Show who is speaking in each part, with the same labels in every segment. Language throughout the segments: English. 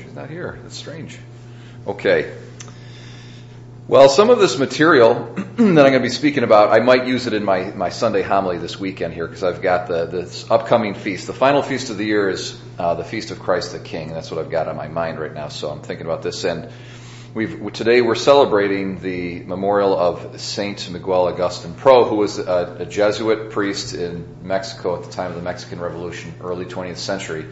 Speaker 1: She's not here. That's strange. Okay. Well, some of this material that I'm going to be speaking about, I might use it in my, my Sunday homily this weekend here because I've got the this upcoming feast. The final feast of the year is uh, the feast of Christ the King. That's what I've got on my mind right now. So I'm thinking about this. And we've today we're celebrating the memorial of Saint Miguel Agustin Pro, who was a, a Jesuit priest in Mexico at the time of the Mexican Revolution, early 20th century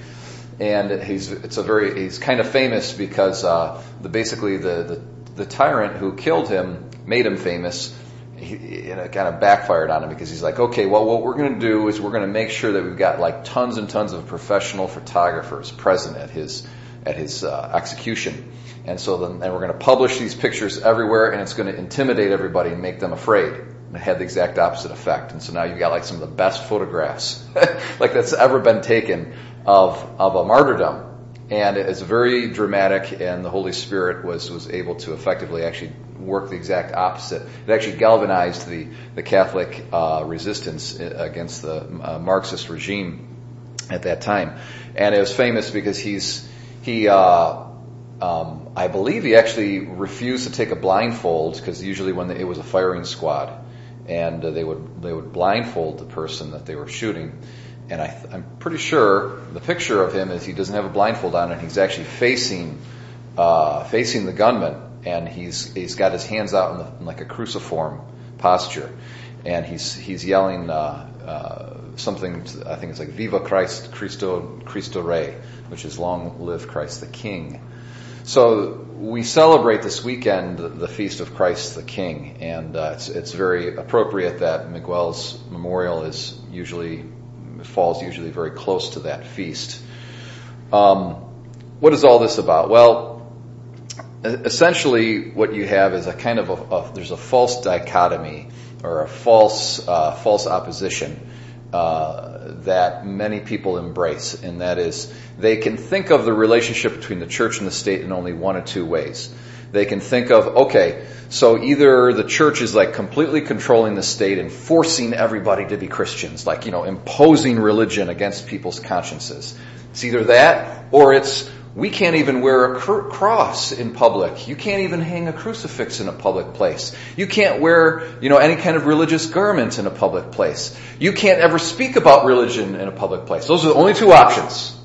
Speaker 1: and he's it's a very he's kind of famous because uh, the basically the, the the tyrant who killed him made him famous. He, and it kind of backfired on him because he's like, okay, well, what we're going to do is we're going to make sure that we've got like tons and tons of professional photographers present at his at his uh, execution, and so then and we're going to publish these pictures everywhere, and it's going to intimidate everybody and make them afraid. And it had the exact opposite effect, and so now you've got like some of the best photographs like that's ever been taken of of a martyrdom and it's very dramatic and the Holy Spirit was, was able to effectively actually work the exact opposite. It actually galvanized the, the Catholic uh, resistance against the uh, Marxist regime at that time. And it was famous because he's, he, uh, um, I believe he actually refused to take a blindfold because usually when it was a firing squad and they would, they would blindfold the person that they were shooting and I, am pretty sure the picture of him is he doesn't have a blindfold on and he's actually facing uh, facing the gunman and he's he's got his hands out in, the, in like a cruciform posture and he's he's yelling uh, uh, something I think it's like Viva Christ Cristo Cristo Rey which is long live Christ the King. So we celebrate this weekend the feast of Christ the King, and uh, it's, it's very appropriate that Miguel's memorial is usually falls usually very close to that feast. Um, what is all this about? Well, essentially, what you have is a kind of a, a there's a false dichotomy or a false uh, false opposition uh, that many people embrace, and that is they can think of the relationship between the church and the state in only one or two ways. They can think of, okay, so either the church is like completely controlling the state and forcing everybody to be Christians, like, you know, imposing religion against people's consciences. It's either that or it's we can't even wear a cr- cross in public. You can't even hang a crucifix in a public place. You can't wear, you know, any kind of religious garment in a public place. You can't ever speak about religion in a public place. Those are the only two options.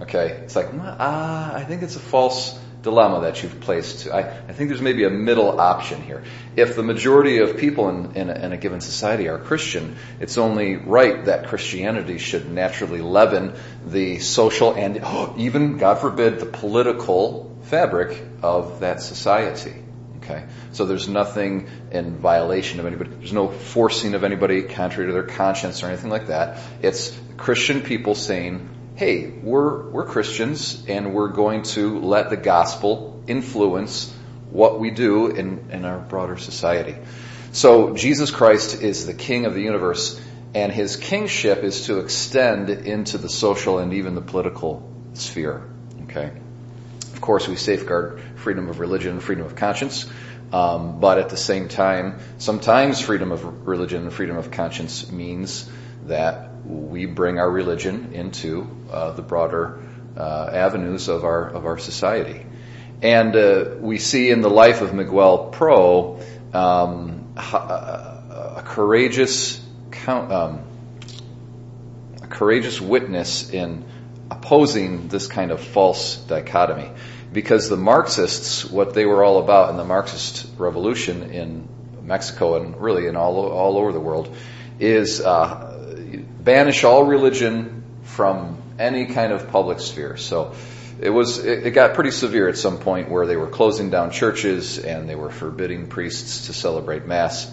Speaker 1: Okay? It's like, ah, I think it's a false dilemma that you've placed. I, I think there's maybe a middle option here. If the majority of people in, in, a, in a given society are Christian, it's only right that Christianity should naturally leaven the social and oh, even, God forbid, the political fabric of that society. Okay, so there's nothing in violation of anybody. There's no forcing of anybody contrary to their conscience or anything like that. It's Christian people saying, hey, we're, we're Christians and we're going to let the gospel influence what we do in, in our broader society. So Jesus Christ is the King of the universe and his kingship is to extend into the social and even the political sphere. Okay. Of course, we safeguard freedom of religion, and freedom of conscience, um, but at the same time, sometimes freedom of religion and freedom of conscience means that we bring our religion into uh, the broader uh, avenues of our of our society, and uh, we see in the life of Miguel Pro um, a, a, courageous um, a courageous witness in opposing this kind of false dichotomy, because the Marxists, what they were all about in the Marxist revolution in Mexico and really in all all over the world, is uh, banish all religion from any kind of public sphere. So it was it, got pretty severe at some point where they were closing down churches and they were forbidding priests to celebrate mass.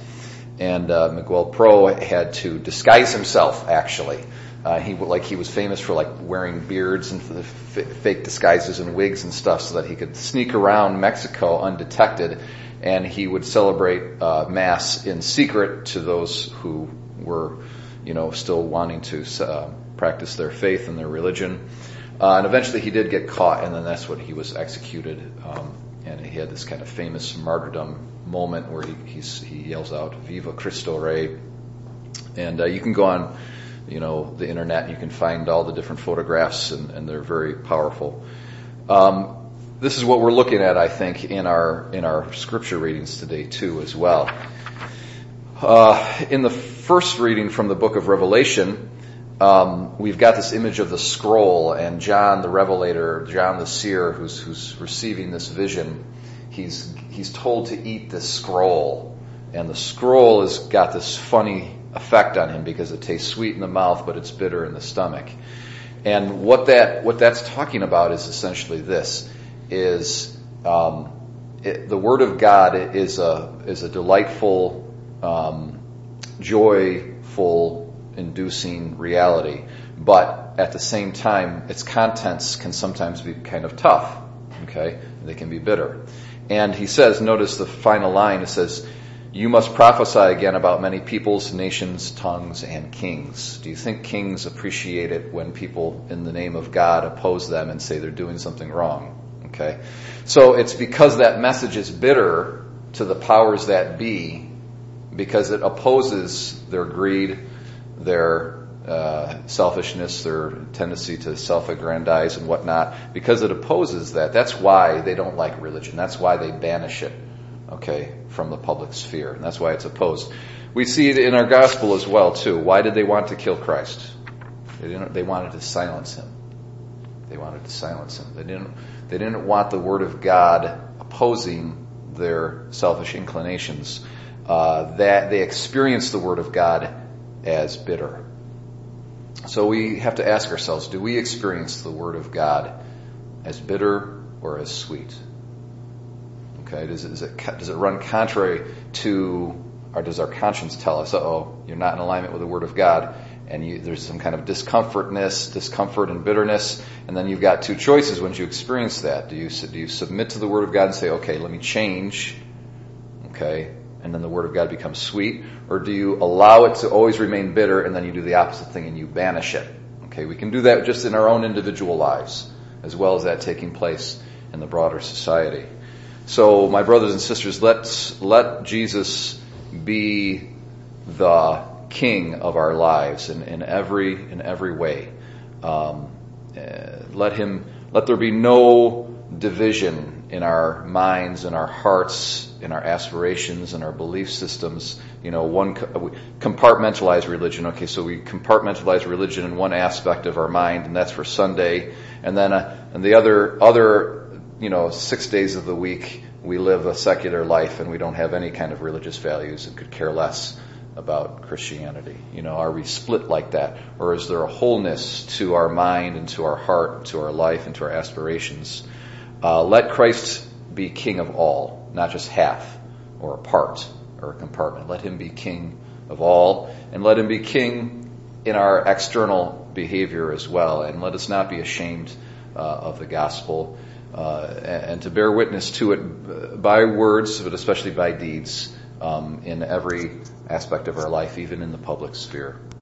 Speaker 1: And uh, Miguel Pro had to disguise himself. Actually, uh, he like he was famous for like wearing beards and f- fake disguises and wigs and stuff, so that he could sneak around Mexico undetected. And he would celebrate uh, mass in secret to those who were you know, still wanting to uh, practice their faith and their religion. Uh, and eventually he did get caught, and then that's when he was executed. Um, and he had this kind of famous martyrdom moment where he, he yells out, Viva Cristo Rey. And uh, you can go on, you know, the internet and you can find all the different photographs, and, and they're very powerful. Um, this is what we're looking at, I think, in our in our scripture readings today too, as well. Uh, in the first reading from the book of Revelation, um, we've got this image of the scroll and John the Revelator, John the seer, who's who's receiving this vision. He's he's told to eat this scroll, and the scroll has got this funny effect on him because it tastes sweet in the mouth, but it's bitter in the stomach. And what that what that's talking about is essentially this: is um, it, the Word of God is a is a delightful, um, joyful, inducing reality, but at the same time, its contents can sometimes be kind of tough. Okay, they can be bitter. And he says, notice the final line. It says, you must prophesy again about many peoples, nations, tongues, and kings. Do you think kings appreciate it when people in the name of God oppose them and say they're doing something wrong? Okay. So it's because that message is bitter to the powers that be because it opposes their greed, their uh, selfishness, their tendency to self-aggrandize and whatnot. Because it opposes that, that's why they don't like religion. That's why they banish it okay, from the public sphere. And that's why it's opposed. We see it in our gospel as well, too. Why did they want to kill Christ? They didn't, they wanted to silence him. They wanted to silence him. They didn't, they didn't want the word of God opposing their selfish inclinations. Uh, that they experience the word of God as bitter. So we have to ask ourselves, do we experience the word of God as bitter or as sweet? Okay, does it, does it, does it run contrary to, or does our conscience tell us, oh, you're not in alignment with the Word of God, and you, there's some kind of discomfortness, discomfort and bitterness, and then you've got two choices when you experience that. Do you, do you submit to the Word of God and say, okay, let me change, okay, and then the Word of God becomes sweet, or do you allow it to always remain bitter, and then you do the opposite thing and you banish it? Okay, we can do that just in our own individual lives, as well as that taking place in the broader society. So, my brothers and sisters, let's let Jesus be the King of our lives in, in every in every way. Um, uh, let him let there be no division in our minds, in our hearts, in our aspirations, in our belief systems. You know, one compartmentalize religion. Okay, so we compartmentalize religion in one aspect of our mind, and that's for Sunday, and then uh, and the other other you know, six days of the week we live a secular life and we don't have any kind of religious values and could care less about Christianity? You know, are we split like that? Or is there a wholeness to our mind and to our heart, to our life and to our aspirations? Uh, let Christ be king of all, not just half or a part or a compartment. Let him be king of all and let him be king in our external behavior as well. And let us not be ashamed uh, of the gospel uh, and to bear witness to it by words, but especially by deeds um, in every aspect of our life, even in the public sphere.